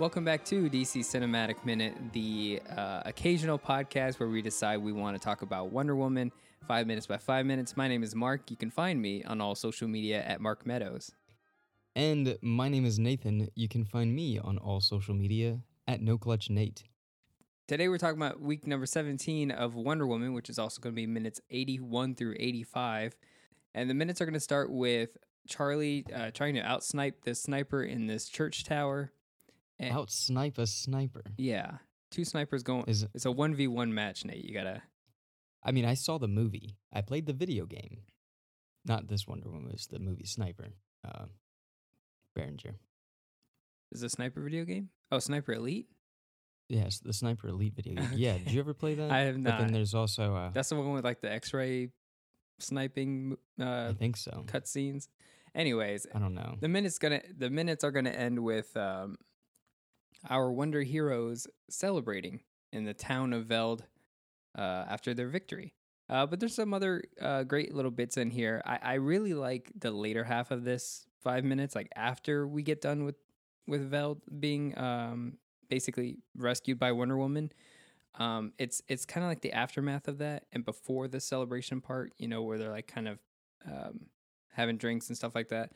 Welcome back to DC Cinematic Minute, the uh, occasional podcast where we decide we want to talk about Wonder Woman five minutes by five minutes. My name is Mark. You can find me on all social media at Mark Meadows. And my name is Nathan. You can find me on all social media at No Clutch Nate. Today we're talking about week number 17 of Wonder Woman, which is also going to be minutes 81 through 85. And the minutes are going to start with Charlie uh, trying to outsnipe the sniper in this church tower. And- Out snipe a sniper. Yeah. Two snipers going. Is It's a 1v1 match, Nate. You got to. I mean, I saw the movie. I played the video game. Not this Wonder Woman, it's the movie Sniper. Uh, Berenger. Is it a sniper video game? Oh, Sniper Elite? Yes, the Sniper Elite video game. Yeah, did you ever play that? I have not. But then there's also, uh, That's the one with like the x ray sniping uh, I think so. cutscenes. Anyways, I don't know. the minutes gonna the minutes are gonna end with um, our Wonder Heroes celebrating in the town of Veld uh, after their victory. Uh, but there's some other uh, great little bits in here. I, I really like the later half of this five minutes, like after we get done with with Veld being um, basically rescued by Wonder Woman. Um, it's it's kind of like the aftermath of that, and before the celebration part, you know, where they're like kind of um, having drinks and stuff like that.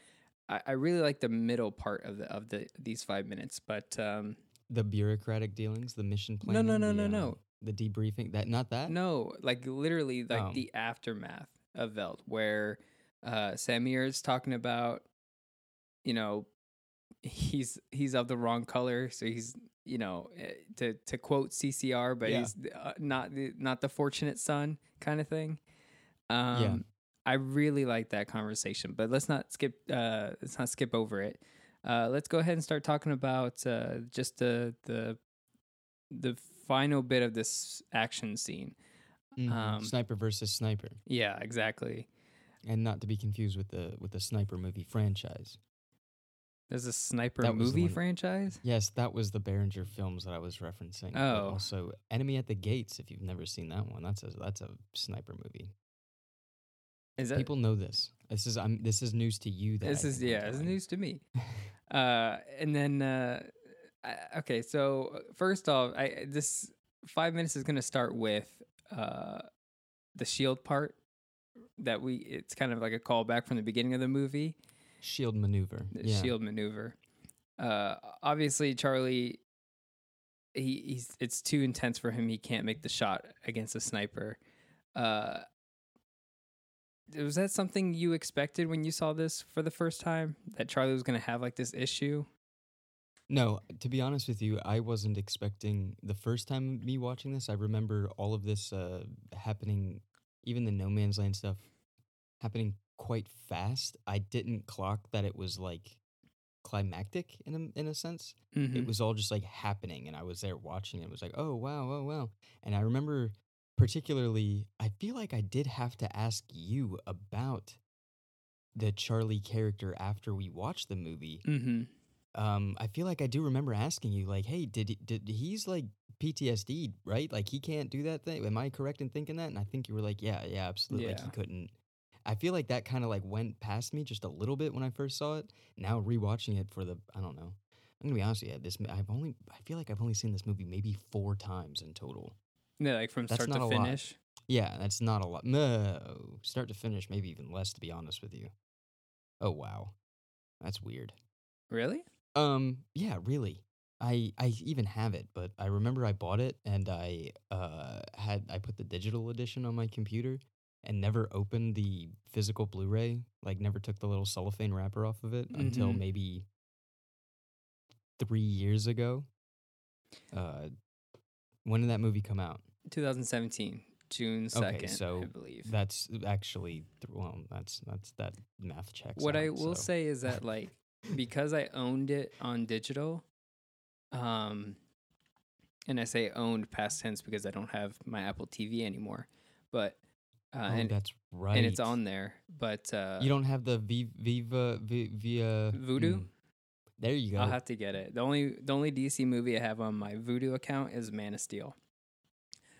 I, I really like the middle part of the of the these five minutes, but um, The bureaucratic dealings, the mission plan. No, no, no, no, no. The debriefing. That Not that? no, like literally like Oh. the aftermath of Veld, where uh, Samir is talking about, you know, he's he's of the wrong color, so he's you know eh, to to quote CCR, but Yeah. he's uh, not the not the fortunate son kind of thing. Um, I really like that conversation, but let's not skip. Uh, let's not skip over it. Uh, let's go ahead and start talking about uh, just the the the final bit of this action scene. Mhm. Um, sniper versus sniper. Yeah, exactly. And not to be confused with the with the sniper movie franchise. There's a sniper That movie franchise. Yes, that was the Berenger films that I was referencing. but Oh. also Enemy at the Gates. If you've never seen that one, that's a that's a sniper movie. Is that People know this. This is I'm this is news to you. That this I is yeah, it's news to me. uh, and then uh, I- okay, so uh, first off, I this five minutes is gonna start with uh the shield part that we. It's kind of like a callback from the beginning of the movie. Shield maneuver. yeah. shield maneuver. Uh, obviously, Charlie, he he's it's too intense for him. He can't make the shot against a sniper. Uh, was that something you expected when you saw this for the first time? That Charlie was going to have like this issue? No, to be honest with you, I wasn't expecting the first time me watching this. I remember all of this uh, happening, even the No Man's Land stuff happening quite fast. I didn't clock that it was like climactic in a, in a sense. Mm-hmm. It was all just like happening, and I was there watching it. It was like, oh wow, oh wow. And I remember particularly, I feel like I did have to ask you about the Charlie character after we watched the movie. Mm-hmm. um i feel like i do remember asking you like hey did he- did he's like ptsd right? Like he can't do that thing? Am i correct in thinking that? And i think you were like yeah yeah absolutely like he couldn't. I feel like that kind of like went past me just a little bit when i first saw it. Now rewatching it for the i don't know. I'm gonna be honest with you this i've only i feel like i've only seen this movie maybe four times in total Yeah, like from That's start to a lot. finish. yeah that's not a lot no start to finish maybe even less to be honest with you oh wow that's weird Really? Um, yeah, really. I I even have it, but I remember I bought it and I uh had I put the digital edition on my computer and never opened the physical Blu-ray, like never took the little cellophane wrapper off of it until Mhm. maybe 3 years ago. Uh when did that movie come out? 2017, June 2nd, Okay, so I believe. That's actually well, that's that's that math checks. what I will so. say is that like because I owned it on digital, um, and I say owned past tense because I don't have my Apple TV anymore, but uh, oh, and that's right. and it's on there. But uh, You don't have the v- Viva v- via Vudu? Mm. There you go. I'll have to get it. The only the only DC movie I have on my Vudu account is Man of Steel.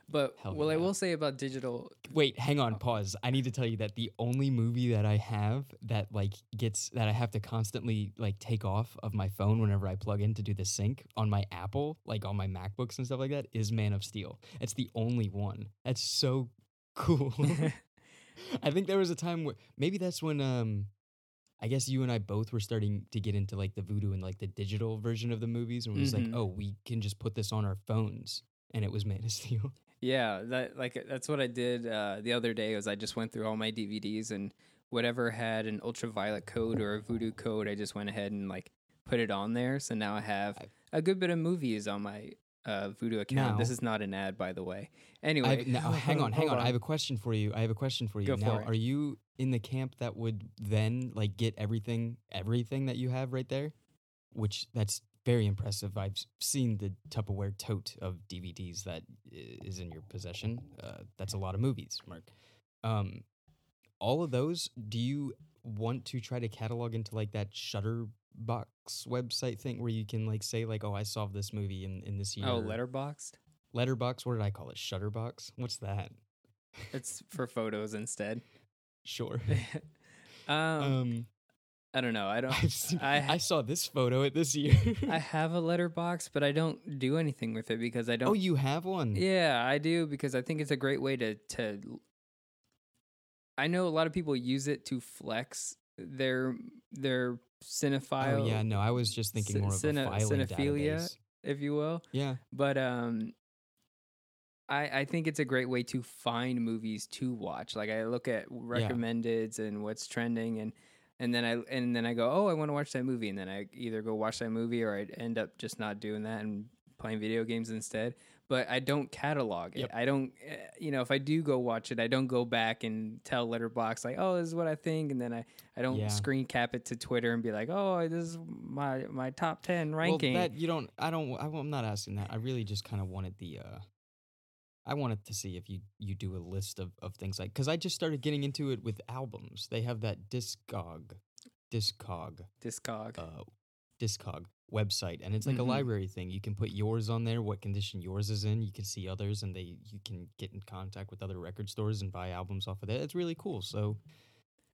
But Hell what I will say about digital, Wait, hang on, Oh. pause. I need to tell you that the only movie that I have that like gets that I have to constantly like take off of my phone whenever I plug in to do the sync on my Apple, like on my MacBooks and stuff like that, is Man of Steel. It's the only one. That's so cool. I think there was a time where maybe that's when um I guess you and I both were starting to get into like the Vudu and like the digital version of the movies and it was Mhm. like, oh, we can just put this on our phones. And it was Man of Steel. yeah, that like that's what I did uh, the other day. Was I just went through all my DVDs and whatever had an ultraviolet code or a Vudu code, I just went ahead and like put it on there. So now I have a good bit of movies on my uh, Vudu account. this is not an ad, by the way. Anyway, I have, now, hang on, hang on. I have a question for you. I have a question for you. Go now, for it. are you in the camp that would then like get everything, everything that you have right there? Which that's very impressive. I've seen the Tupperware tote of DVDs that is in your possession. Uh, that's a lot of movies, Mark. Um, all of those. Do you want to try to catalog into like that Shutterbox website thing where you can like say like, oh, I saw this movie in in this year. oh, Letterboxd. Letterbox. What did I call it? Shutterbox. What's that? It's for photos instead. Sure. um, Um, I don't know. I don't. Seen, I- I, saw this photo at this year. I have a letterbox, but I don't do anything with it because I don't. oh, you have one? Yeah, I do because I think it's a great way to to. I know a lot of people use it to flex their their cinephile, Oh, yeah. No, I was just thinking Cin- more of cine- a cinephilia? database. if you will. Yeah. But um, I I think it's a great way to find movies to watch. Like I look at recommendeds and what's trending, and and then I and then I go, oh, I want to watch that movie, and then I either go watch that movie or I end up just not doing that and playing video games instead. But I don't catalog it. Yep. I don't, eh, you know, if I do go watch it, I don't go back and tell Letterbox like, oh, this is what I think, and then I, I don't Yeah. screen cap it to Twitter and be like, oh, this is my my top ten ranking. Well, that you don't. I don't. I, am not asking that. I really just kind of wanted the. uh I wanted to see if you you do a list of of things like because I just started getting into it with albums. They have that Discog, Discog, Discog. uh, Discog website, and it's like Mhm. a library thing. You can put yours on there, what condition yours is in. You can see others, and they you can get in contact with other record stores and buy albums off of that. It's really cool. So,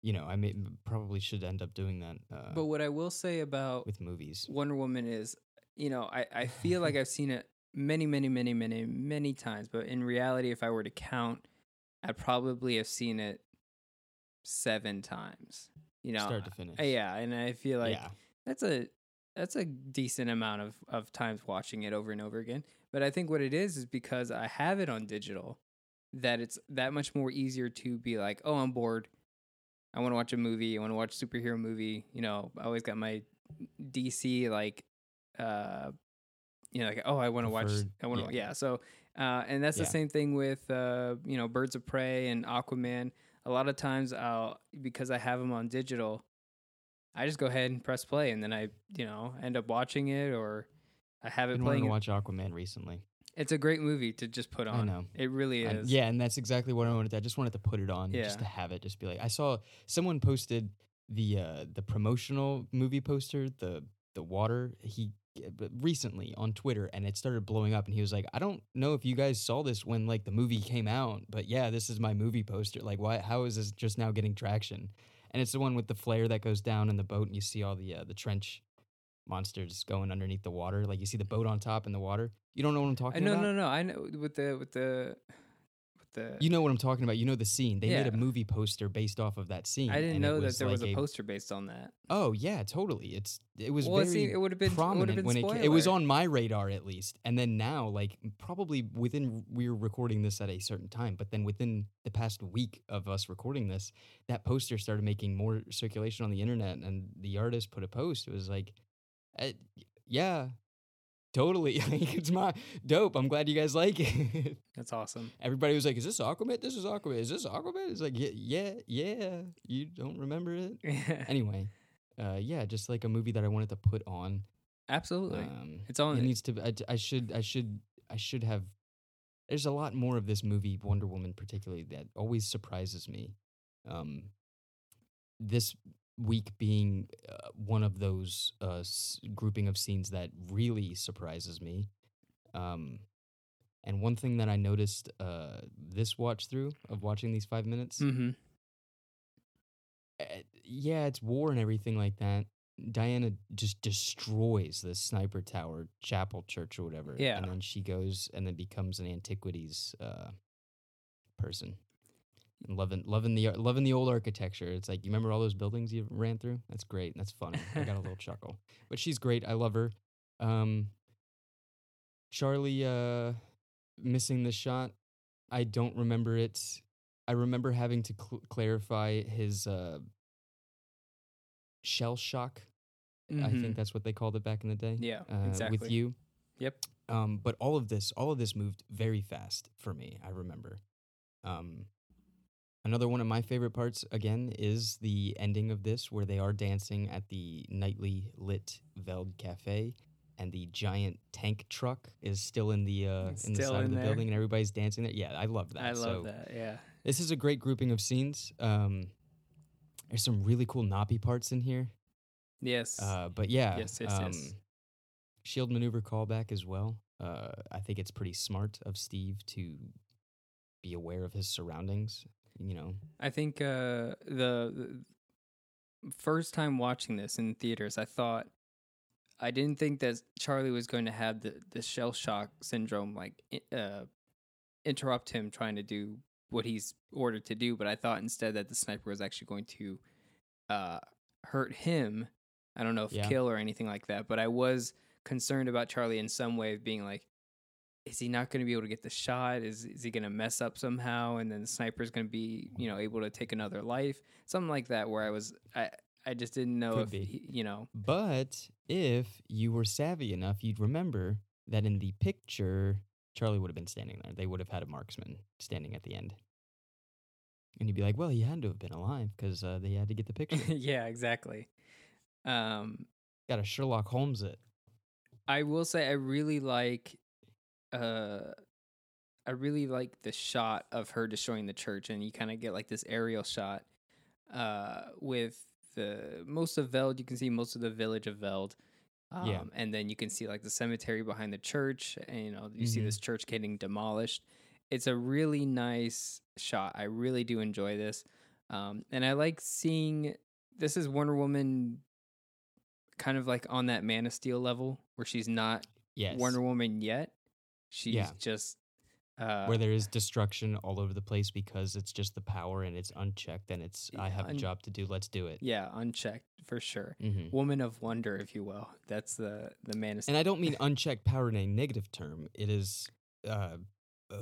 you know, I may, probably should end up doing that uh, But what I will say about with movies. Wonder Woman is, you know, I, I feel like I've seen it many, many, many, many, many times. But in reality, if I were to count, I'd probably have seen it seven times. You know, Start to finish. Yeah, and I feel like yeah, that's a that's a decent amount of of times watching it over and over again. But I think what it is is because I have it on digital, that it's that much more easier to be like, oh, I'm bored. I want to watch a movie. I want to watch a superhero movie. You know, I always got my DC like, uh, you know, like oh, I want to watch. I want to, yeah. yeah. So, uh, and that's Yeah. the same thing with uh, you know, Birds of Prey and Aquaman. A lot of times, I'll because I have them on digital, I just go ahead and press play, and then I, you know, end up watching it or I have it been playing. to watch Aquaman recently. It's a great movie to just put on. I know. It really I- is. yeah, and that's exactly what I wanted. To, I just wanted to put it on, Yeah. just to have it, just be like. I saw someone posted the uh the promotional movie poster, the the water. He uh, recently on Twitter, and it started blowing up. And he was like, "I don't know if you guys saw this when like the movie came out, but yeah, this is my movie poster. Like, why? How is this just now getting traction?" And it's the one with the flare that goes down in the boat, and you see all the uh, the trench monsters going underneath the water. Like you see the boat on top in the water. You don't know what I'm I talking no, about. no, no. No. I know with the with the the. You know what I'm talking about. You know the scene. They made a movie poster based off of that scene. I didn't and it know that there was like a poster based on that. Oh yeah, totally. It's it was Well, very see, it would have been it prominent been when it ca- it was spoiler. on my radar at least. And then now, like probably within we're recording this at a certain time, but then within the past week of us recording this, that poster started making more circulation on the internet, and the artist put a post. It was like, uh, yeah. Totally, like it's my dope. I'm glad you guys like it. That's awesome. Everybody was like, "Is this Aquaman? This is Aquaman. Is this Aquaman?" It's like, "Yeah, yeah, yeah." You don't remember it anyway. Uh, yeah, just like a movie that I wanted to put on. Absolutely. Um, it's on. it needs to. I, I should. I should. I should have. There's a lot more of this movie, Wonder Woman, particularly that always surprises me. Um, this week being uh, one of those uh, s- grouping of scenes that really surprises me. Um, And one thing that I noticed uh, this watch through of watching these five minutes, Mm-hmm. eh, yeah, it's war and everything like that. Diana just destroys the sniper tower, chapel, church, or whatever. Yeah. and then she goes and then becomes an antiquities uh, person. And loving, loving the loving the old architecture. It's like you remember all those buildings you ran through. That's great. That's funny. I got a little chuckle. But she's great. I love her. Um, Charlie uh, missing the shot. I don't remember it. I remember having to cl- clarify his uh, shell shock. I Mhm. think that's what they called it back in the day. Yeah, uh, exactly. With you. Yep. Um, but all of this, all of this moved very fast for me. I remember. Um, another one of my favorite parts, again, is the ending of this, where they are dancing at the nightly lit Veld Cafe, and the giant tank truck is still in the uh, in the side of the there. building, and everybody's dancing there. Yeah, I love that. I love So that. Yeah. This is a great grouping of scenes. Um, there's some really cool nappy parts in here. Yes. Uh, but yeah, Yes, yes, um, yes. shield maneuver callback as well. Uh, I think it's pretty smart of Steve to be aware of his surroundings. You know, I think uh, the, the first time watching this in theaters, I thought I didn't think that Charlie was going to have the, the shell shock syndrome, like uh, interrupt him trying to do what he's ordered to do. But I thought instead that the sniper was actually going to uh, hurt him. I don't know if Yeah. kill or anything like that, but I was concerned about Charlie in some way of being like, is he not going to be able to get the shot? Is is he going to mess up somehow? And then the sniper's going to be, you know, able to take another life, something like that. Where I was, I I just didn't know Could if be. he, you know, but if you were savvy enough, you'd remember that in the picture, Charlie would have been standing there. They would have had a marksman standing at the end. And you'd be like, well, he had to have been alive because uh, they had to get the picture. yeah, exactly. Um, Got to Sherlock Holmes it. I will say I really like uh I really like the shot of her destroying the church and you kind of get like this aerial shot uh with the most of Veld you can see most of the village of Veld um, Yeah. and then you can see like the cemetery behind the church and you know you see Mhm. this church getting demolished it's a really nice shot I really do enjoy this um and I like seeing this is Wonder Woman kind of like on that Man of Steel level where she's not Yes. Wonder Woman yet. She's Yeah. just uh, where there is destruction all over the place because it's just the power and it's unchecked and it's I have a job to do. Let's do it. yeah, unchecked for sure. hmm Woman of Wonder, if you will. That's the the Man And I don't mean unchecked power in a negative term. It is uh,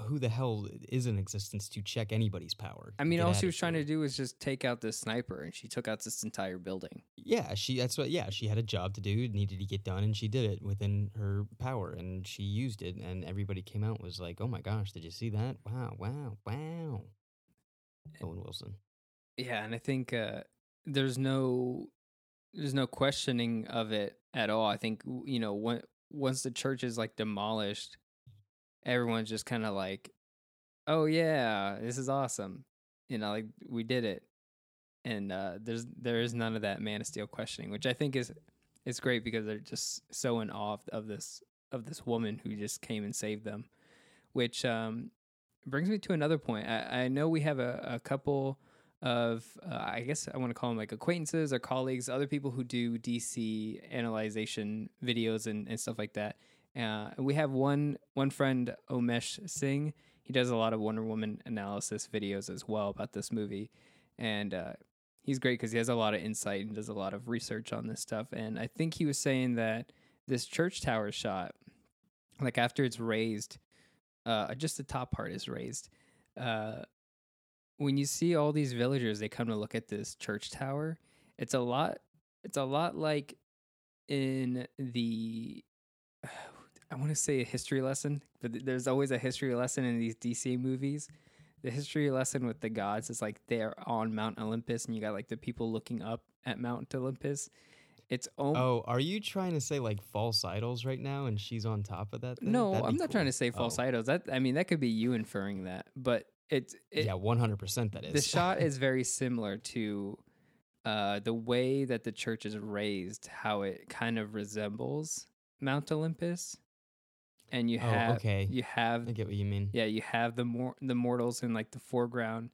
who the hell is in existence to check anybody's power? I mean, Get all she was trying to do was just take out this sniper, and she took out this entire building. Yeah, she. That's what. Yeah, she had a job to do, needed to get done, and she did it within her power, and she used it, and everybody came out and was like, "Oh my gosh, did you see that? Wow, wow, wow." Owen Wilson. Yeah, and I think uh, there's no there's no questioning of it at all. I think you know when, once the church is like demolished, everyone's just kind of like, "Oh yeah, this is awesome," you know, like we did it. And uh, there's there is none of that Man of Steel questioning, which I think is is great because they're just so in awe of, this of this woman who just came and saved them. Which um, brings me to another point. I, I know we have a, a couple of uh, I guess I want to call them like acquaintances or colleagues, other people who do DC analyzation videos and, and stuff like that. Uh, we have one one friend, Omesh Singh. He does a lot of Wonder Woman analysis videos as well about this movie, and uh, he's great because he has a lot of insight and does a lot of research on this stuff. And I think he was saying that this church tower shot, like after it's raised, uh, just the top part is raised. Uh, when you see all these villagers, they come to look at this church tower. It's a lot. It's a lot like in the. I want to say a history lesson, but th- there's always a history lesson in these DC movies. The history lesson with the gods is like they're on Mount Olympus, and you got like the people looking up at Mount Olympus. It's om- Oh, are you trying to say like false idols right now, and she's on top of that? Thing? no, That'd I'm not trying to say false Oh. idols. That I mean, that could be you inferring that, but it's it, yeah, one hundred percent. That is the shot is very similar to uh, the way that the church is raised, how it kind of resembles Mount Olympus. And you Oh, have okay. you have I get what you mean. yeah you have the mor- the mortals in like the foreground,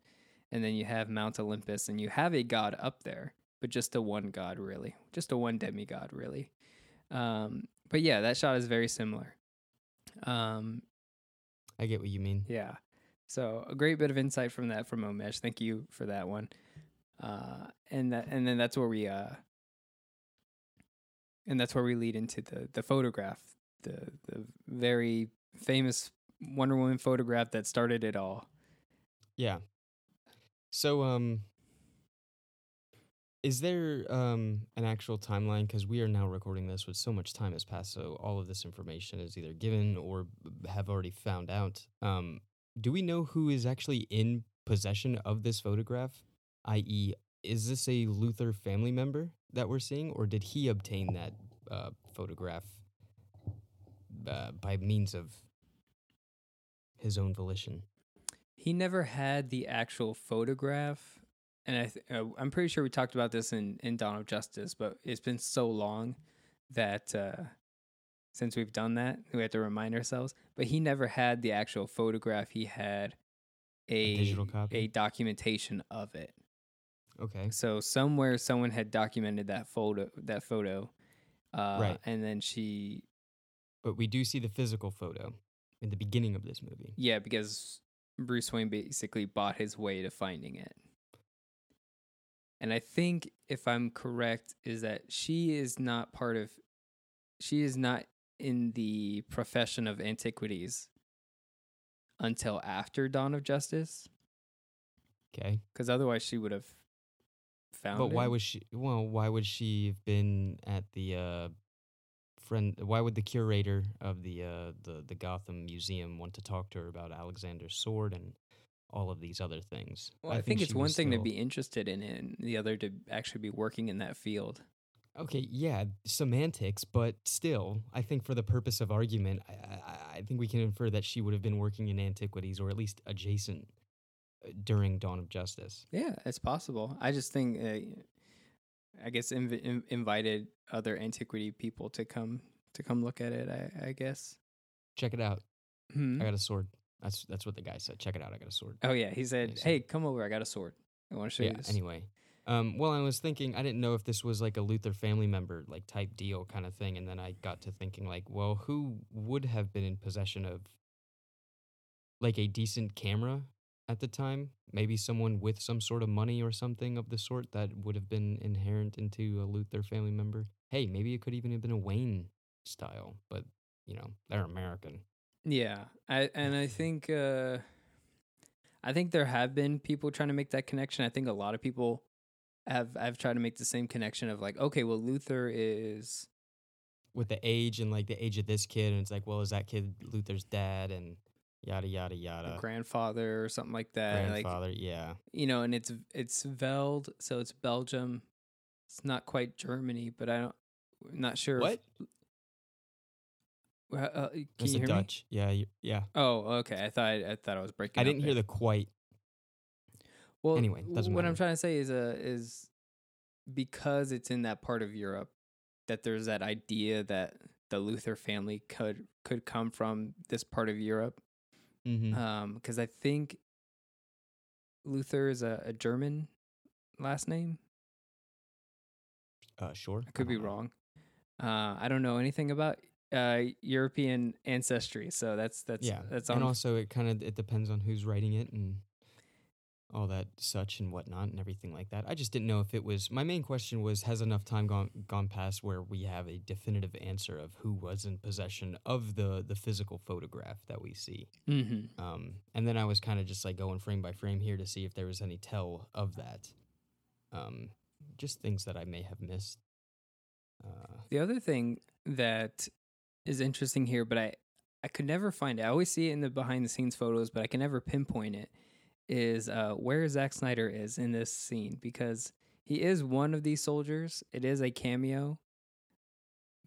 and then you have Mount Olympus, and you have a god up there, but just a one god really, just a one demigod really. Um, but yeah, that shot is very similar. Um, I get what you mean. yeah. So a great bit of insight from that from Omesh. Thank you for that one. Uh, and that and then that's where we uh and that's where we lead into the the photograph, the the very famous Wonder Woman photograph that started it all. Yeah. So, um, is there um an actual timeline? Because we are now recording this with so much time has passed, so all of this information is either given or have already found out. Um, do we know who is actually in possession of this photograph? I.e., is this a Luthor family member that we're seeing, or did he obtain that uh, photograph uh, by means of his own volition? He never had the actual photograph, and I th- uh, I'm pretty sure we talked about this in in Dawn of Justice, but it's been so long that uh, since we've done that, we have to remind ourselves. But he never had the actual photograph. He had a, digital copy? a documentation of it. Okay. So somewhere someone had documented that photo that photo. Uh, Right. And then she But we do see the physical photo in the beginning of this movie. yeah, because Bruce Wayne basically bought his way to finding it. And I think if I'm correct is that she is not part of she is not in the profession of antiquities until after Dawn of Justice Okay. cuz otherwise she would have found But why it. was she well, why would she have been at the uh friend why would the curator of the uh the, the Gotham Museum want to talk to her about Alexander's sword and all of these other things? Well, I, think, it's one thing to be interested in it and the other to actually be working in that field. Okay, yeah, semantics, but still, I think for the purpose of argument, I, I, I think we can infer that she would have been working in antiquities or at least adjacent uh, during Dawn of Justice. Yeah, it's possible. I just think, uh, I guess, inv- in- invited other antiquity people to come to come look at it. I, I guess. Check it out. Hmm. I got a sword. That's that's what the guy said. Check it out. I got a sword. Oh yeah, he said. "Hey, come over. I got a sword. I want to show yeah. you this." Anyway, um, well, I was thinking I didn't know if this was like a Luthor family member like type deal kind of thing, and then I got to thinking like, well, who would have been in possession of like a decent camera at the time? Maybe someone with some sort of money or something of the sort that would have been inherent into a Luthor family member. Hey, maybe it could even have been a Wayne style, but you know they're American. Yeah, I and I think uh, I think there have been people trying to make that connection. I think a lot of people have have tried to make the same connection of like, okay, well, Luthor is with the age and like the age of this kid, and it's like, well, is that kid Luthor's dad and yada yada yada. grandfather or something like that. Like Grandfather, yeah. you know, and it's it's Veld, so it's Belgium. It's not quite Germany, but I don't, not sure. What? Uh, uh, can That's you hear me? Dutch. Yeah, you, yeah. Oh, okay. I thought I thought I was breaking. I didn't hear there. the quite. Well, anyway, doesn't what I'm trying to say is uh is because it's in that part of Europe that there's that idea that the Luthor family could could come from this part of Europe. Mm-hmm. Um, because I think Luthor is a, a German last name. uh, sure. I could be wrong. Uh, I don't know anything about uh European ancestry, so that's that's Yeah, that's on. and also it kind of it depends on who's writing it and all that such and whatnot and everything like that. I just didn't know if it was. My main question was: Has enough time gone gone past where we have a definitive answer of who was in possession of the the physical photograph that we see? mm-hmm. Um, and then I was kind of just like going frame by frame here to see if there was any tell of that. Um, just things that I may have missed. Uh, The other thing that is interesting here, but I I could never find it. I always see it in the behind the scenes photos, but I can never pinpoint it. Is uh, where Zack Snyder is in this scene because he is one of these soldiers. It is a cameo,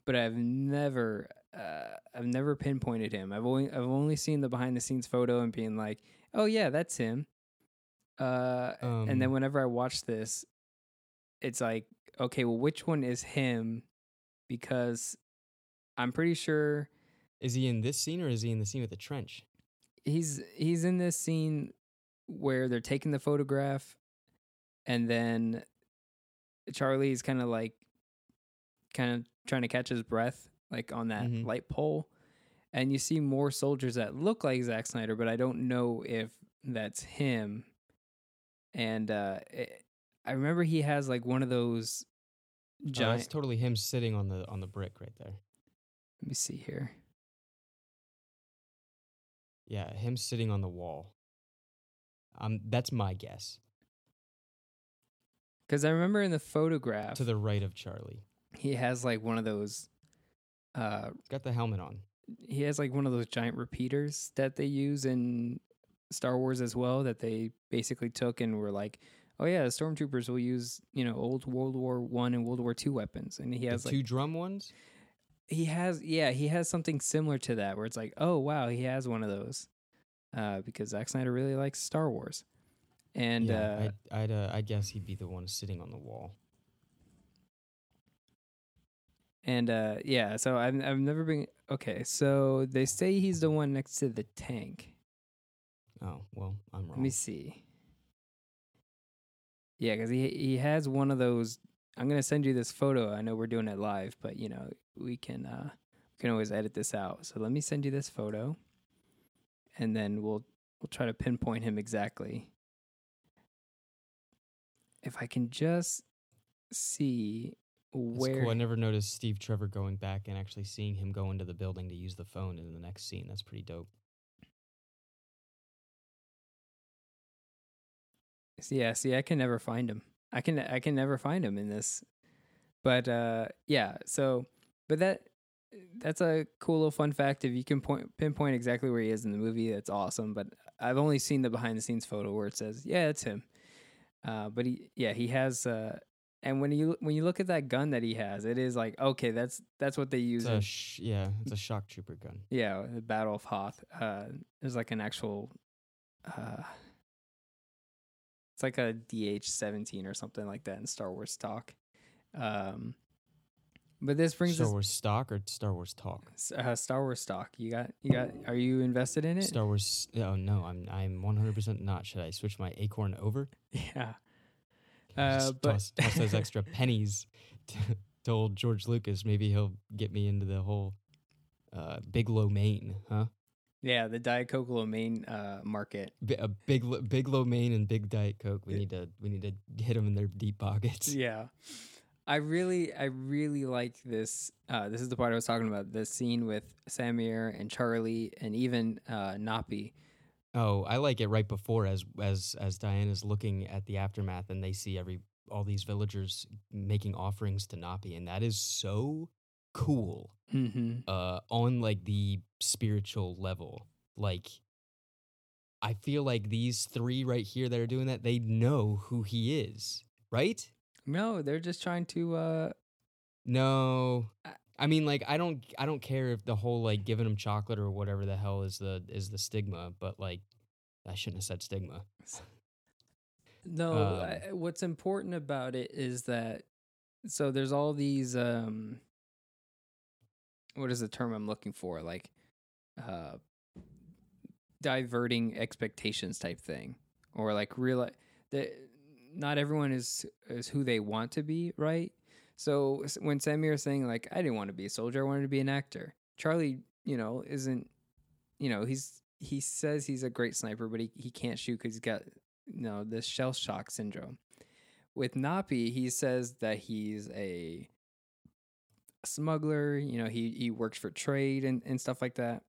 but I've never uh, I've never pinpointed him. I've only I've only seen the behind the scenes photo and being like, oh yeah, that's him. Uh, and then Um, whenever I watch this, it's like, okay, well, which one is him? Because I'm pretty sure Is he in this scene or is he in the scene with the trench? he's he's in this scene where they're taking the photograph and then Charlie's kind of like kind of trying to catch his breath like on that Mhm. light pole and you see more soldiers that look like Zack Snyder but I don't know if that's him and uh it, I remember he has like one of those Oh, that's totally him sitting on the on the brick right there. let me see here Yeah, him sitting on the wall. Um, that's my guess. cuz I remember in the photograph To the right of Charlie, he has like one of those uh got the helmet on. he has like one of those giant repeaters that they use in Star Wars as well that they basically took and were like, oh yeah, the stormtroopers will use you know old World War One and World War Two weapons, and he The has two drum ones. he has yeah he has something similar to that where it's like oh wow he has one of those uh, because Zack Snyder really likes Star Wars, and yeah, uh, I'd I'd, uh, I'd guess he'd be the one sitting on the wall. and uh, yeah, so I've I've never been okay. So they say he's the one next to the tank. Oh well, I'm wrong. Let me see. Yeah, because he he has one of those. I'm gonna send you this photo. I know we're doing it live, but you know we can uh we can always edit this out. So let me send you this photo, and then we'll we'll try to pinpoint him exactly. If I can just see where cool. I never noticed Steve Trevor going back and actually seeing him go into the building to use the phone in the next scene. That's pretty dope. Yeah, see, I can never find him. I can I can never find him in this. But uh yeah, so but that that's a cool little fun fact. If you can point pinpoint exactly where he is in the movie, that's awesome. But I've only seen the behind the scenes photo where it says, Yeah, it's him. Uh but he yeah, he has uh and when you when you look at that gun that he has, it is like, okay, that's that's what they use It's in sh- yeah, it's a shock trooper gun. yeah, the Battle of Hoth. Uh, there's like an actual, uh, it's like a DH-17 or something like that in Star Wars talk. Um, but this brings Star us Wars stock or Star Wars talk. uh, Star Wars stock. You got, you got. Are you invested in it? Star Wars. Oh no, I'm I'm 100 percent not. Should I switch my acorn over? yeah. Uh, Just but toss, toss those extra pennies to, to old George Lucas. Maybe he'll get me into the whole uh, big low main, huh? yeah, the Diet Coke low main uh, market. Bi- a big big low main and big diet coke. We need to we need to hit them in their deep pockets. Yeah. I really, I really like this. Uh, this is the part I was talking about. The scene with Samir and Charlie, and even uh, Napi. Oh, I like it right before as as as Diana's looking at the aftermath and they see every all these villagers making offerings to Napi, and that is so cool. Mm-hmm. uh on like the spiritual level like i feel like these three right here that are doing that they know who he is right No, they're just trying to. Uh, no I- mean like i don't i don't care if the whole like giving them chocolate or whatever the hell is the is the stigma but like i shouldn't have said stigma no, Um, I, what's important about it is that. So there's all these. Um, what is the term I'm looking for? Like, uh, diverting expectations type thing, or like real that not everyone is is who they want to be, right? So when Samir is saying like I didn't want to be a soldier, I wanted to be an actor. Charlie, you know, isn't you know, he's he says he's a great sniper, but he, he can't shoot because he's got you know this shell shock syndrome. With Napi, he says that he's a smuggler. You know, he he works for trade and, and stuff like that.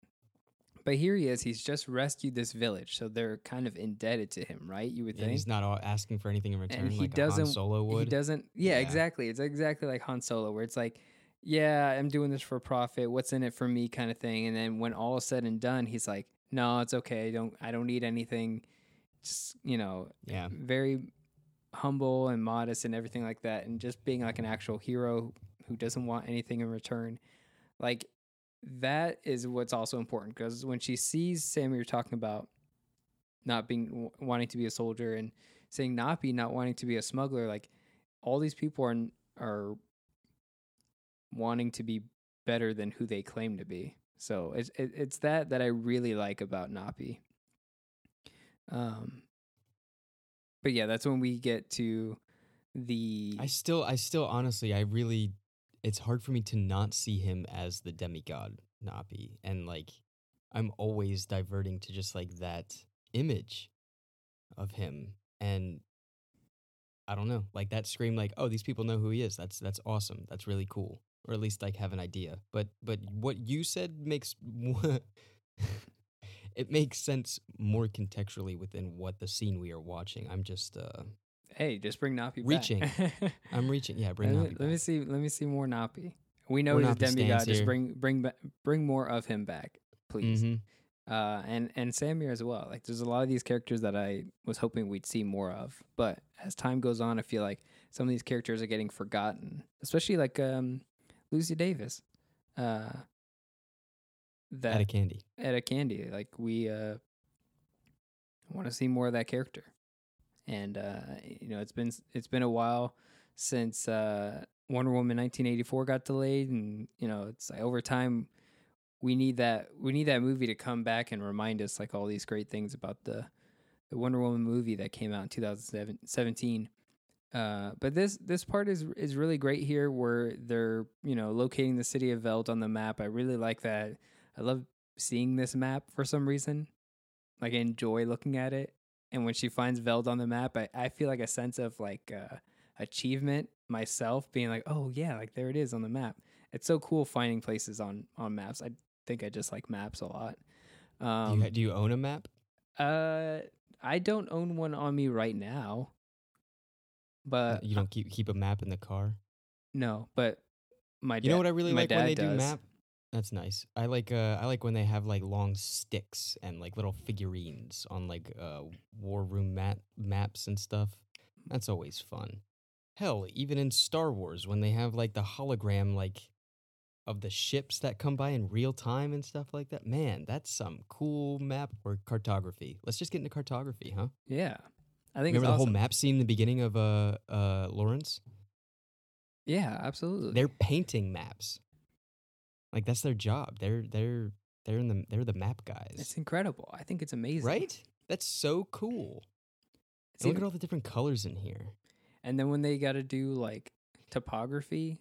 But here he is. He's just rescued this village, so they're kind of indebted to him, right? You would and think. he's not asking for anything in return he like doesn't- Han Solo He doesn't. Yeah, Yeah. exactly. It's exactly like Han Solo, where it's like, yeah, I'm doing this for profit. What's in it for me, kind of thing. And then when all is said and done, he's like, no, it's okay. I don't. I don't need anything. Just you know, yeah very humble and modest and everything like that, and just being like an actual hero who doesn't want anything in return. Like that is what's also important because when she sees Sammy, you're talking about not being wanting to be a soldier and saying Napi not wanting to be a smuggler, like all these people are are wanting to be better than who they claim to be. So it's it, it's that that I really like about Napi. Um, but yeah, that's when we get to the I still, I still, honestly, I really, it's hard for me to not see him as the demigod Napi, and like, I'm always diverting to just like that image of him, and I don't know, like that scream, like, oh, these people know who he is. That's that's awesome. That's really cool, or at least like have an idea. But but what you said makes. It makes sense more contextually within what the scene we are watching. I'm just uh hey, just bring Napi Reaching. back. I'm reaching. Yeah, bring let, me, let me see. Let me see more Napi. We know More he's a demigod. Just bring bring ba- bring more of him back, please. Mhm. Uh, and and Samir as well. Like, there's a lot of these characters that I was hoping we'd see more of, but as time goes on, I feel like some of these characters are getting forgotten, especially like um, Lucy Davis. Uh, that Out of candy. Etta Candy. Like we uh want to see more of that character. And uh you know, it's been it's been a while since uh Wonder Woman 1984 got delayed and you know, it's like over time we need that we need that movie to come back and remind us like all these great things about the the Wonder Woman movie that came out in 2017. Uh, but this this part is is really great here, where they're you know locating the city of Veld on the map. I really like that. I love seeing this map for some reason. Like I enjoy looking at it. And when she finds Veld on the map, I, I feel like a sense of like uh, achievement myself, being like, oh yeah, like there it is on the map. It's so cool finding places on on maps. I think I just like maps a lot. do, Um, you, ha- do you own a map? uh, I don't own one on me right now, Uh, but you don't keep keep a map in the car. no, but my You know dad- what I really like when they do does. map. That's nice. I like uh I like when they have like long sticks and like little figurines on like uh war room mat maps and stuff. That's always fun. Hell, even in Star Wars when they have like the hologram like of the ships that come by in real time and stuff like that. Man, that's some cool map or cartography. Let's just get into cartography, huh? Yeah, I think Remember the whole map scene in the beginning of uh uh Lawrence? Yeah, absolutely. They're painting maps. Like that's their job. They're they're they're in the they're the map guys. it's incredible. I think it's amazing. Right? That's so cool. Look at all the different colors in here. and then when they got to do like topography,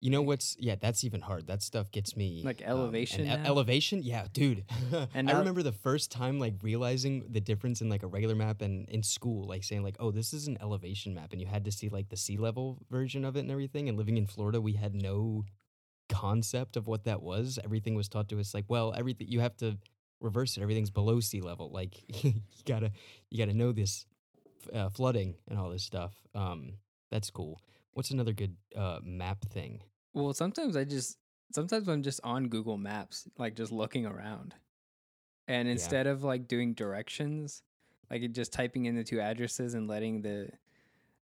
You know what's yeah, that's even hard. That stuff gets me Like um, elevation and e- elevation, yeah, dude. And I remember the first time like realizing the difference in like a regular map and in school, like saying like, "Oh, this is an elevation map," and you had to see like the sea level version of it and everything. And living in Florida, we had no concept of what that was. Everything was taught to us like, well, everything you have to reverse it. Everything's below sea level. Like you gotta you gotta know this uh, flooding and all this stuff. Um, that's cool. What's another good uh, map thing? well, sometimes I just sometimes I'm just on Google Maps, like just looking around, and instead of like doing directions, like just typing in the two addresses and letting the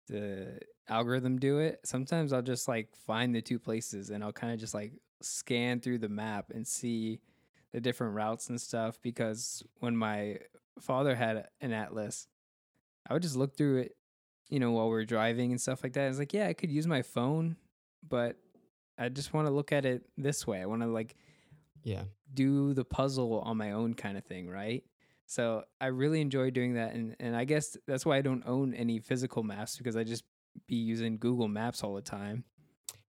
the algorithm do it. Sometimes I'll just like find the two places and I'll kind of just like scan through the map and see the different routes and stuff because when my father had an atlas, I would just look through it, you know, while we are driving and stuff like that. It's like, yeah, I could use my phone, but I just want to look at it this way. I want to like Yeah. do the puzzle on my own kind of thing, right? So I really enjoy doing that, and and I guess that's why I don't own any physical maps because I just be using Google Maps all the time.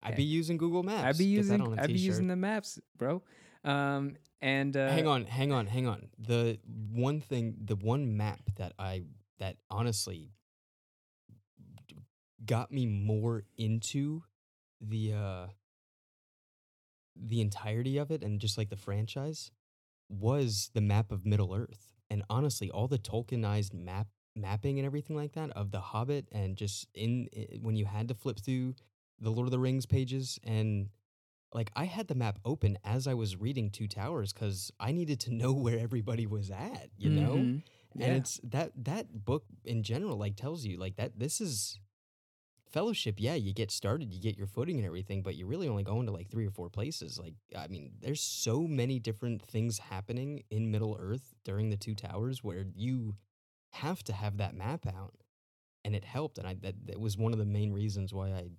I'd be using Google Maps. I'd be using I'd be using the maps, bro. Um, and uh, hang on, hang on, hang on. The one thing, the one map that I that honestly got me more into the uh the entirety of it and just like the franchise was the map of Middle Earth. And honestly, all the Tolkienized map mapping and everything like that of the Hobbit and just in when you had to flip through the Lord of the Rings pages and like I had the map open as I was reading Two Towers because I needed to know where everybody was at, you know. mhm. And Yeah. it's that that book in general like tells you like that this is fellowship. Yeah, you get started, you get your footing and everything, but you're really only going to like three or four places. Like I mean, there's so many different things happening in Middle Earth during the Two Towers where you have to have that map out, and it helped. And I that, that was one of the main reasons why I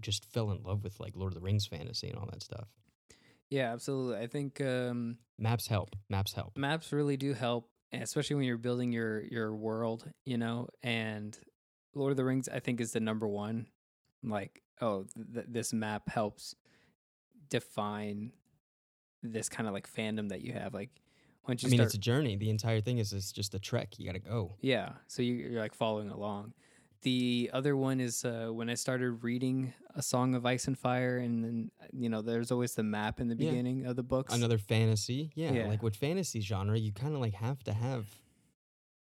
just fell in love with like Lord of the Rings fantasy and all that stuff. Yeah, absolutely. I think um, Maps help. Maps help. maps really do help, especially when you're building your your world, you know. And Lord of the Rings, I think, is the number one. Like, oh, th- this map helps define this kind of like fandom that you have. Like, once you I mean, start, it's a journey. The entire thing is it's just a trek. You got to go. yeah, so you, you're like following along. The other one is uh, when I started reading A Song of Ice and Fire, and then you know, there's always the map in the Yeah. beginning of the books. Another fantasy. Yeah, Yeah. Like with fantasy genre, you kind of like have to have.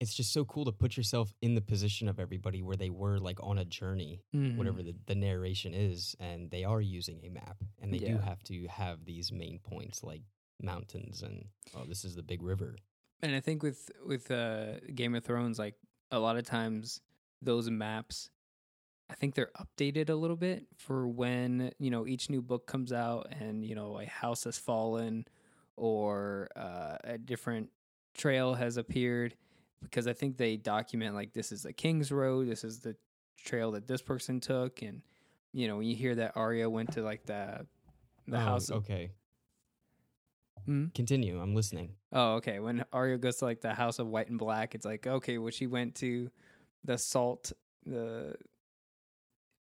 It's just so cool to put yourself in the position of everybody where they were like on a journey, Mhm. whatever the, the narration is, and they are using a map, and they do have to have these main points like mountains and oh, this is the big river. And I think with with uh, Game of Thrones, like a lot of times those maps, I think they're updated a little bit for when you know each new book comes out, and you know a house has fallen, or uh, a different trail has appeared, because I think they document like this is the King's Road, this is the trail that this person took, and you know when you hear that Arya went to like the the Oh, house. Okay. Hmm? Continue. I'm listening. Oh, okay. When Arya goes to like the House of White and Black, it's like okay, well she went to the Salt, the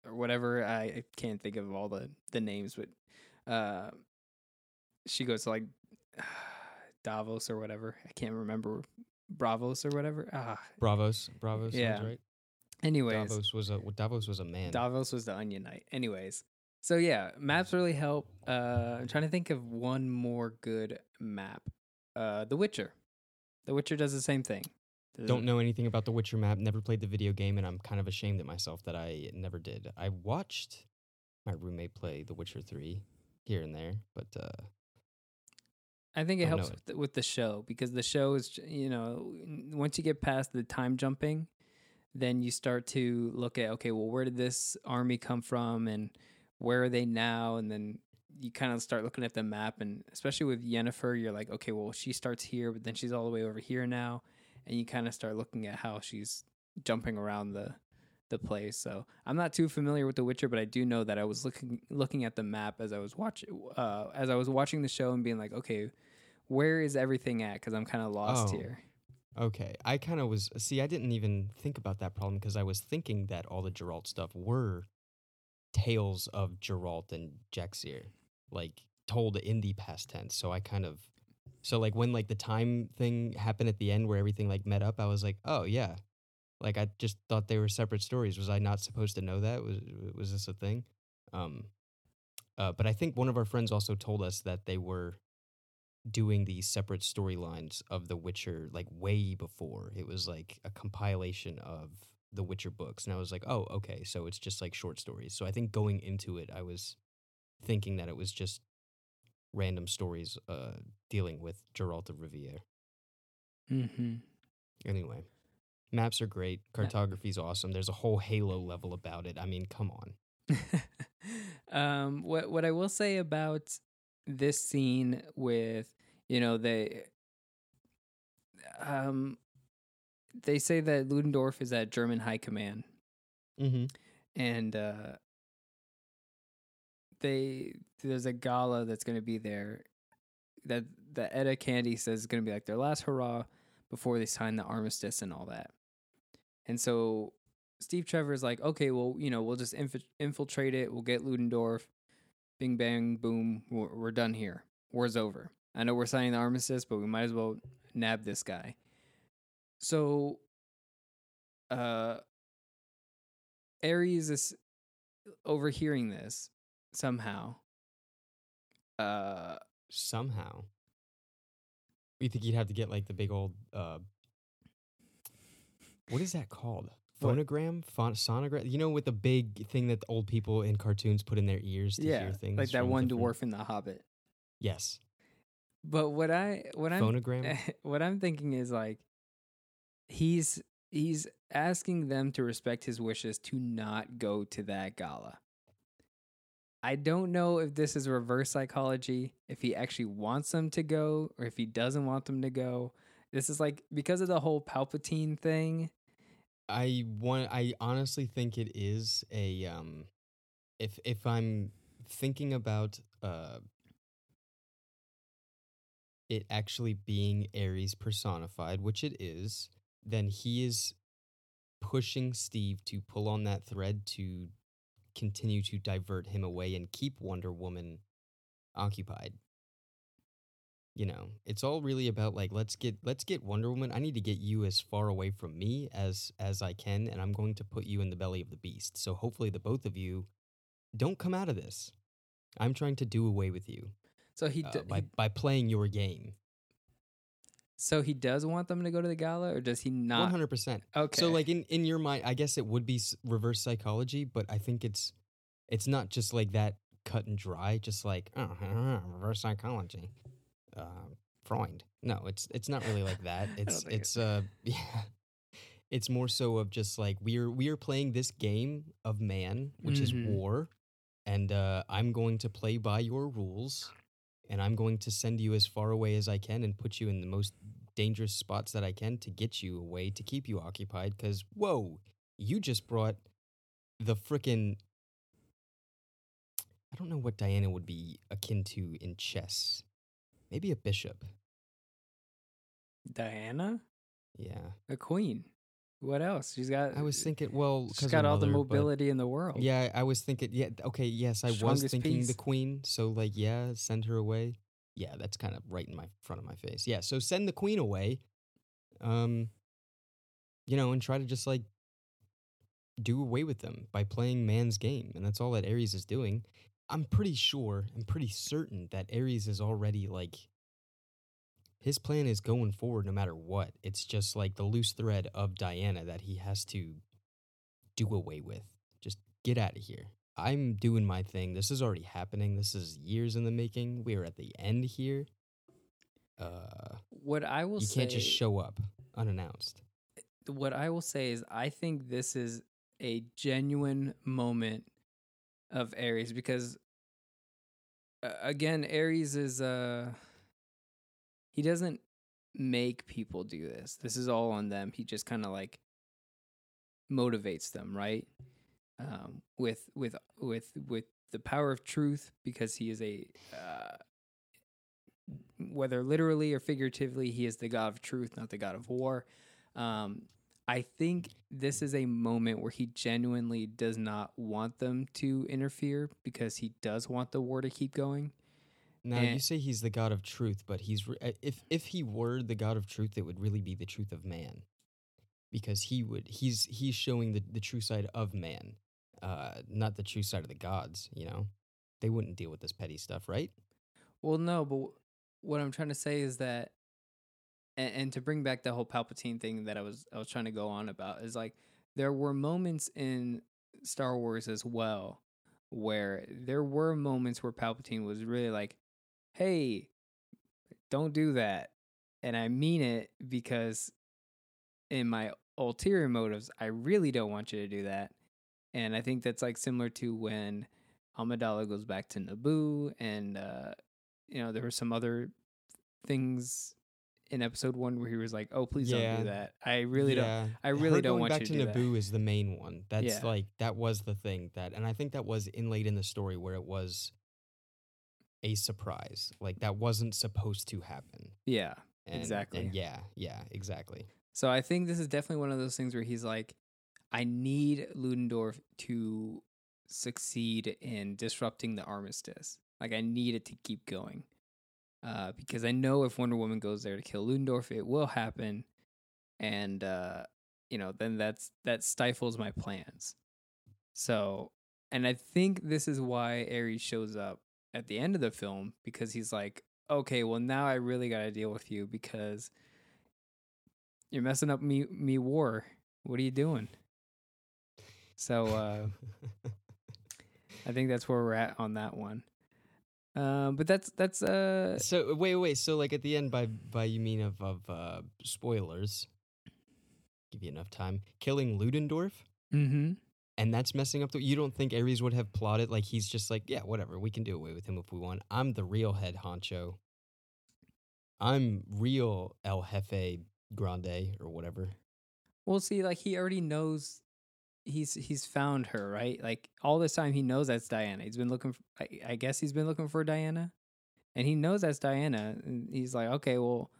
or whatever. I, I can't think of all the the names, but uh, she goes to like Davos or whatever. I can't remember Braavos or whatever. Ah, Braavos. Braavos. Yeah. Sounds right. anyways, Davos was a Davos was a man. Davos was the Onion Knight. Anyways, so yeah, maps really help. Uh, I'm trying to think of one more good map. Uh, The Witcher. The Witcher does the same thing. There's Don't know anything about the Witcher map. Never played the video game, and I'm kind of ashamed at myself that I never did. I watched my roommate play The Witcher Three here and there, but uh, I think it know helps with the, with the show because the show is, you know, once you get past the time jumping, then you start to look at okay, well, where did this army come from, and where are they now, and then you kind of start looking at the map, and especially with Yennefer, you're like, okay, well, she starts here, but then she's all the way over here now, and you kind of start looking at how she's jumping around the the place. So I'm not too familiar with The Witcher, but I do know that I was looking looking at the map as I was watching uh, as I was watching the show and being like, okay, where is everything at? Because I'm kind of lost Oh. here. okay. I kind of was. See, I didn't even think about that problem because I was thinking that all the Geralt stuff were tales of Geralt and Jaskier, like told in the past tense. So I kind of. So like when like the time thing happened at the end where everything like met up, I was like, oh yeah, like I just thought they were separate stories. Was I not supposed to know that? Was was this a thing? Um, uh, but I think one of our friends also told us that they were doing these separate storylines of The Witcher like way before. It was like a compilation of the Witcher books, and I was like, oh okay, so it's just like short stories. So I think going into it, I was thinking that it was just random stories uh, dealing with Geralt of Rivia. Mm-hmm. Anyway, maps are great. Yeah. Cartography's awesome. There's a whole Halo level about it. I mean, come on. um, what what I will say about this scene with you know they um they say that Ludendorff is at German high command Mm-hmm. and uh they there's a gala that's going to be there that that Etta Candy says is going to be like their last hurrah before they sign the armistice and all that. And so Steve Trevor is like, okay, well, you know, we'll just inf- infiltrate it. We'll get Ludendorff. Bing bang boom. We're, we're done here. War's over. I know we're signing the armistice, but we might as well nab this guy. So, uh, Ares is overhearing this somehow. Uh, Somehow. You think you'd have to get like the big old uh what is that called? Phonogram? Phon- sonogram? You know, with the big thing that the old people in cartoons put in their ears to yeah, hear things. like that one different- dwarf in The Hobbit. Yes. But what I what I'm Phonogram? what I'm thinking is like he's he's asking them to respect his wishes to not go to that gala. I don't know if this is reverse psychology, if he actually wants them to go or if he doesn't want them to go. This is like because of the whole Palpatine thing. I want I honestly think it is a um if if I'm thinking about uh it actually being Ares personified, which it is, then he is pushing Steve to pull on that thread to continue to divert him away and keep Wonder Woman occupied. You know, it's all really about like let's get let's get Wonder Woman. I need to get you as far away from me as as I can and I'm going to put you in the belly of the beast. So hopefully the both of you don't come out of this. I'm trying to do away with you So he, uh, by he by playing your game. So he does want them to go to the gala, or does he not? hundred percent. Okay. So like in in your mind, I guess it would be reverse psychology, but I think it's it's not just like that cut and dry. Just like oh, reverse psychology, uh, Freud. No, it's it's not really like that. It's it's uh yeah. It's more so of just like we're we are playing this game of man, which Mhm. is war, and uh, I'm going to play by your rules, and I'm going to send you as far away as I can and put you in the most dangerous spots that I can to get you away to keep you occupied. Because whoa, you just brought the frickin' I don't know what Diana would be akin to in chess. Maybe a bishop. Diana, Yeah, a queen. What else? She's got. I was thinking. Well, she's got all the mother, but- mobility in the world. Yeah, I was thinking. Yeah, okay, yes, I was thinking piece. the queen. So like, yeah, send her away. Yeah, that's kind of right in my front of my face. Yeah, so send the queen away. Um, you know, and try to just like do away with them by playing man's game, and that's all that Ares is doing. I'm pretty sure, I'm pretty certain that Ares is already like his plan is going forward no matter what. It's just like the loose thread of Diana that he has to do away with. Just get out of here. I'm doing my thing. This is already happening. This is years in the making. We are at the end here. Uh, What I will you say, can't just show up unannounced. what I will say is, I think this is a genuine moment of Ares because, uh, again, Ares is uh, he doesn't make people do this. This is all on them. He just kind of like motivates them, right? Um, with with with with the power of truth, because he is a uh, whether literally or figuratively, he is the god of truth, not the god of war. Um, I think this is a moment where he genuinely does not want them to interfere because he does want the war to keep going. Now you say he's the God of truth, but he's re- uh, if if he were the God of truth, it would really be the truth of man, because he would he's he's showing the the true side of man, uh, not the true side of the gods. You know, they wouldn't deal with this petty stuff, right? Well, no, but wh- what I'm trying to say is that, and, and to bring back the whole Palpatine thing that I was I was trying to go on about is like there were moments in Star Wars as well where there were moments where Palpatine was really like, "Hey, don't do that," and I mean it because in my ulterior motives, I really don't want you to do that, and I think that's like similar to when Amidala goes back to Naboo and. uh you know, there were some other things in episode one where he was like, "Oh, please don't do that." I really don't. I really Her don't going want back you to to do. Naboo is the main one. That's Yeah. like that was the thing that, and I think that was inlaid in the story where it was a surprise. Like that wasn't supposed to happen. Yeah. And, Exactly. And yeah, yeah, exactly. So I think this is definitely one of those things where he's like, "I need Ludendorff to succeed in disrupting the armistice. Like I need it to keep going." Uh, because I know if Wonder Woman goes there to kill Ludendorff, it will happen, and uh, you know, then that's that stifles my plans. So, and I think this is why Ares shows up at the end of the film because he's like, okay, well now I really got to deal with you because you're messing up me me war. What are you doing? So uh, I think that's where we're at on that one. Um, but that's that's uh so wait, wait. So like at the end, by by you mean of of uh, spoilers? Give you enough time. Killing Ludendorff, mm-hmm. And that's messing up the. You don't think Ares would have plotted like he's just like, yeah, whatever. We can do away with him if we want. I'm the real head honcho. I'm real El Jefe Grande or whatever. Well, see, like he already knows he's he's found her, right? Like all this time he knows that's Diana. He's been looking. For, I, I guess he's been looking for Diana, and he knows that's Diana. And he's like, okay, well,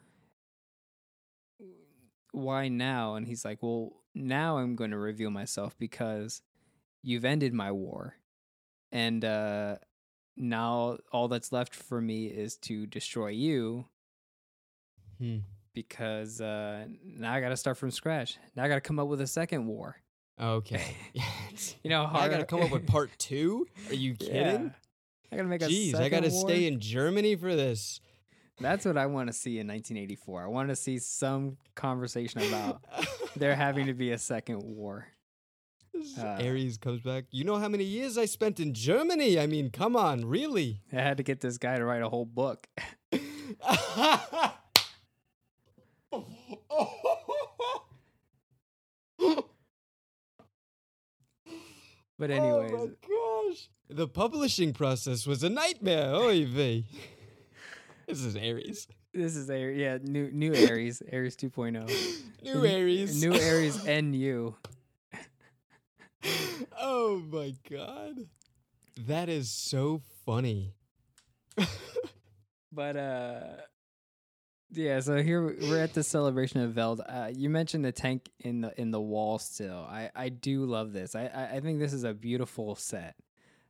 why now? And he's like, well, now I'm going to reveal myself because you've ended my war, and uh, now all that's left for me is to destroy you Hmm. because uh, now I got to start from scratch. Now I got to come up with a second war. Okay. You know, how I gotta come up with part two. Are you Yeah. kidding? I gotta make a Jeez, I gotta stay in Germany for this. That's what I want to see in 1984. I want to see some conversation about there having to be a second war. Uh, Ares comes back. You know how many years I spent in Germany? I mean, come on, really? I had to get this guy to write a whole book. But anyways, oh my gosh, the publishing process was a nightmare. Oy vey. This is Ares. this is Ares. yeah new new Ares Ares 2.0 New Ares. new Ares NU. oh my god. That is so funny. But uh yeah, so here we're at the celebration of Veld. Uh, you mentioned the tank in the in the wall still. I I do love this. I I, I think this is a beautiful set.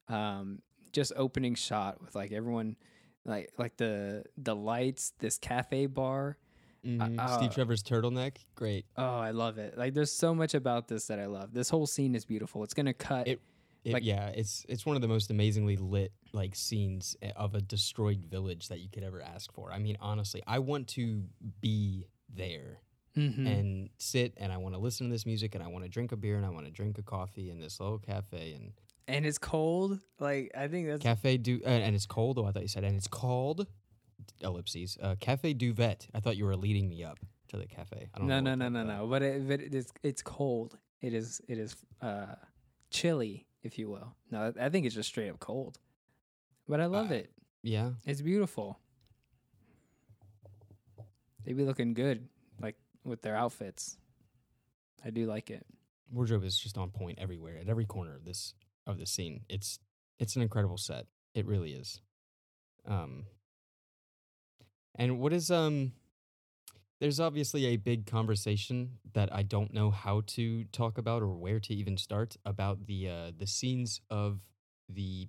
Um, just opening shot with like everyone, like like the the lights, this cafe bar. Mhm. uh, Steve Trevor's turtleneck, great. Oh, I love it. Like there's so much about this that I love. This whole scene is beautiful. It's gonna cut. It- It, Like- yeah, it's it's one of the most amazingly lit like scenes eh, of a destroyed village that you could ever ask for. I mean, honestly, I want to be there Mhm. and sit and I want to listen to this music and I want to drink a beer and I want to drink a coffee in this little cafe and and it's cold. Like I think that's cafe du uh, and it's cold. Oh, I thought you said and it's called ellipses uh, cafe duvet. I thought you were leading me up to the cafe. I don't no, know no, no, no, no. But it, but it is it's cold. It is it is uh chilly, if you will. No, I think it's just straight up cold. But I love Uh, it. Yeah, It's beautiful. They be looking good, like with their outfits. I do like it. wardrobe is just on point everywhere at every corner of this of the scene. It's it's an incredible set. It really is. Um and what is um there's obviously a big conversation that I don't know how to talk about or where to even start about the uh the scenes of the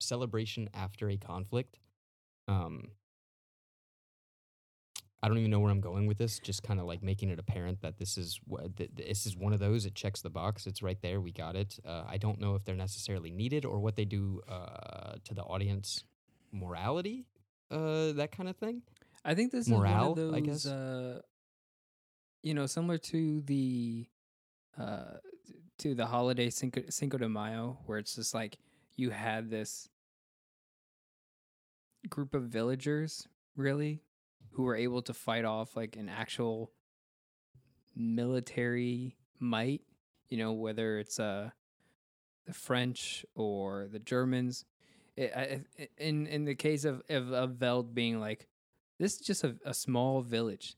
celebration after a conflict. Um I don't even know where I'm going with this. Just kind of like making it apparent that this is what th- th- this is one of those. It checks the box. It's right there. We got it. Uh, I don't know if they're necessarily needed or what they do uh, to the audience morality, uh, that kind of thing. I think this Morale, is one of I those, guess. uh, you know, similar to the, uh, to the holiday Cinco, Cinco de Mayo, where it's just like you had this group of villagers, really, who were able to fight off like an actual military might. You know, whether it's uh the French or the Germans. It, I, in in the case of, of of Veld being like, this is just a, a small village.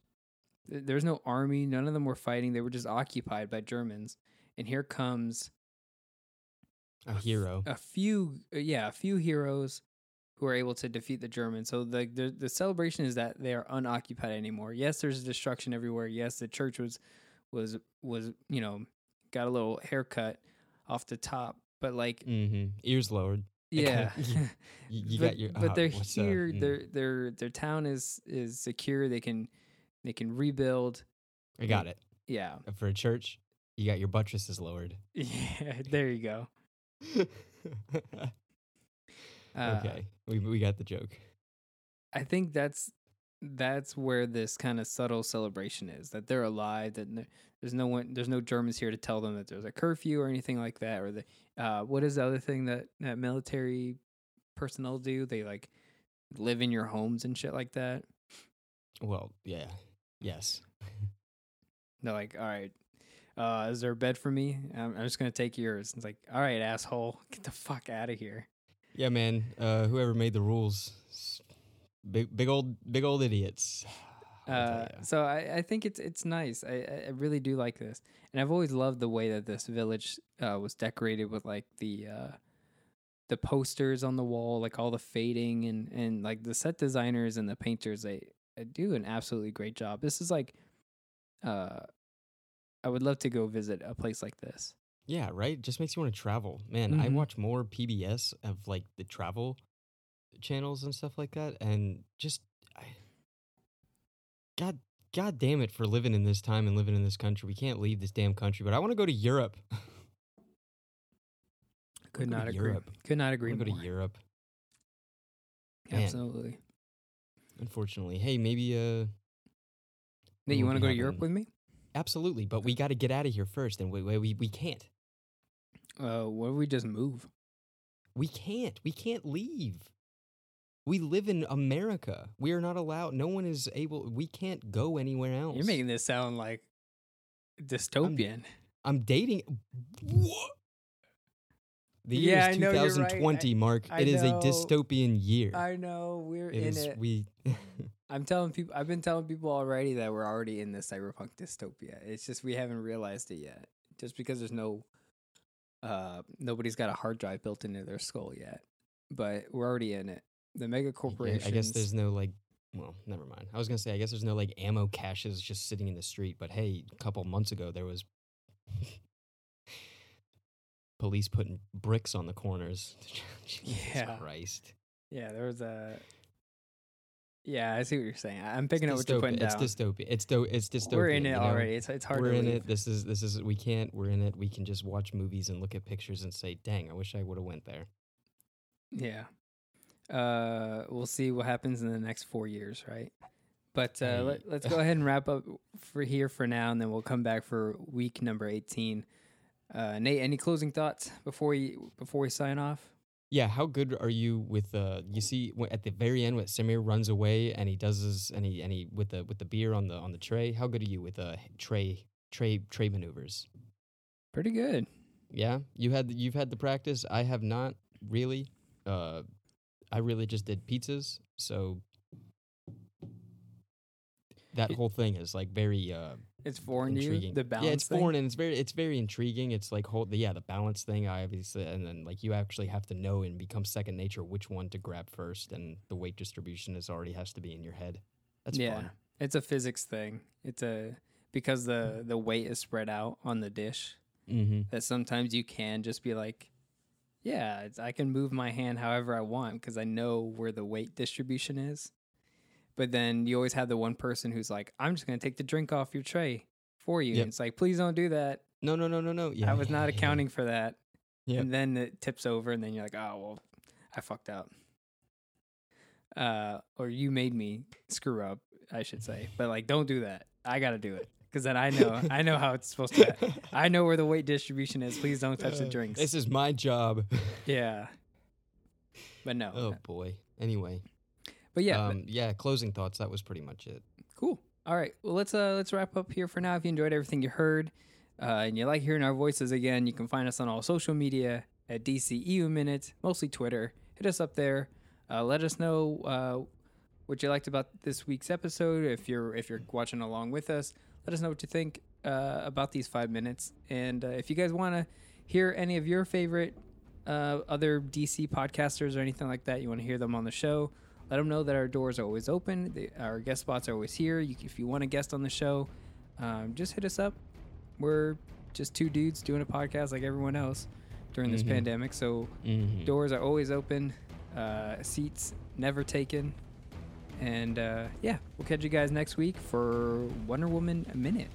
Th- There's no army. None of them were fighting. They were just occupied by Germans. And here comes A hero. a few, uh, yeah, a few heroes who are able to defeat the Germans. So the, the the celebration is that they are unoccupied anymore. Yes, there's destruction everywhere. Yes, the church was was was you know got a little haircut off the top, but like mm-hmm. Ears lowered. yeah. You, you but, got your. but uh, they're here. mm, Their their their town is is secure. They can they can rebuild. I got it. Yeah, Uh, For a church, you got your buttresses lowered. yeah. There you go. Uh, okay, we we got the joke. I think that's that's where this kind of subtle celebration is that they're alive. That there's no one, there's no Germans here to tell them that there's a curfew or anything like that. Or the uh, what is the other thing that that military personnel do? They like live in your homes and shit like that. Well, yeah, yes. They're like, all right, uh, is there a bed for me? I'm, I'm just gonna take yours. It's like, all right, asshole, get the fuck out of here. Yeah, man. Uh, whoever made the rules, big, big old, big old idiots. Uh, so I, I think it's it's nice. I, I really do like this, and I've always loved the way that this village uh, was decorated with like the uh, the posters on the wall, like all the fading and and like the set designers and the painters, they, they do an absolutely great job. This is like, uh, I would love to go visit a place like this. Yeah, right. Just makes you want to travel, man. I Mhm. watch more PBS of like the travel channels and stuff like that, and just, I, God, God damn it for living in this time and living in this country. We can't leave this damn country, but I want to go to Europe. Could go to not agree. Could not agree go to Europe. Man. Absolutely. Unfortunately, hey, maybe uh, Nate, you want to go to Europe with me? absolutely, but we got to get out of here first, and we we we, we can't. Uh, what if we just move? We can't. We can't leave. We live in America. We are not allowed. No one is able. We can't go anywhere else. You're making this sound like dystopian. I'm dating. What? The year Yeah, is I know you're right. 2020, Mark. I it is know. a dystopian year. I know we're it in is. it. We. I'm telling people. I've been telling people already that we're already in this cyberpunk dystopia. It's just we haven't realized it yet. Just because there's no, uh, nobody's got a hard drive built into their skull yet, but we're already in it. The mega corporations. I guess there's no like. Well, never mind. I was gonna say I guess there's no like ammo caches just sitting in the street. But hey, a couple months ago there was police putting bricks on the corners. Jesus Yeah. Christ. Yeah, there was a. Yeah, I see what you're saying. I'm picking up It's what you're putting dystopia. down. It's dystopia. It's do. It's dystopian. we're in it you know? already. It's it's hard we're in leave. it. This is this is we can't. We're in it. We can just watch movies and look at pictures and say, "Dang, I wish I would have went there." Yeah. Uh, we'll see what happens in the next four years, right? But uh, let, let's go ahead and wrap up for here for now, and then we'll come back for week number eighteen. Uh, Nate, any closing thoughts before we before we sign off? Yeah, how good are you with uh you see at the very end when Samir runs away and he does his and he and he with the with the beer on the on the tray, how good are you with uh tray tray tray maneuvers? Pretty good. Yeah? You had you've had the practice. I have not really. Uh I really just did pizzas, so that whole thing is like very uh It's foreign to you. The balance. Yeah, it's thing? foreign and it's very it's very intriguing. It's like whole yeah the balance thing. I obviously and then like you actually have to know and become second nature which one to grab first, and the weight distribution is already has to be in your head. That's yeah, fun. it's a physics thing. It's a because the the weight is spread out on the dish. Mm-hmm. that sometimes you can just be like, yeah, it's, I can move my hand however I want because I know where the weight distribution is. But then you always have the one person who's like, I'm just going to take the drink off your tray for you. Yep. And it's like, please don't do that. No, no, no, no, no. Yeah, I was not yeah, yeah. accounting for that. Yep. And then it tips over, and then you're like, oh, well, I fucked up. Uh, or you made me screw up, I should say. But like, don't do that. I got to do it because then I know, I know how it's supposed to. I know where the weight distribution is. Please don't touch the Uh, drinks. This is my job. Yeah. But no. oh boy. Anyway, But yeah, but- um, yeah. Closing thoughts. That was pretty much it. cool. All right. Well, let's uh let's wrap up here for now. If you enjoyed everything you heard, uh, and you like hearing our voices again, you can find us on all social media at DCEU Minute, mostly Twitter. Hit us up there. Uh, let us know uh, what you liked about this week's episode. If you're if you're watching along with us, let us know what you think uh, about these five minutes. And uh, if you guys want to hear any of your favorite uh, other DC podcasters or anything like that, you want to hear them on the show, let them know that our doors are always open. They, our guest spots are always here. You, if you want a guest on the show, um, just hit us up. We're just two dudes doing a podcast like everyone else during this Mhm. pandemic. So Mm-hmm. doors are always open, uh, seats never taken. And uh, yeah, we'll catch you guys next week for Wonder Woman a Minute.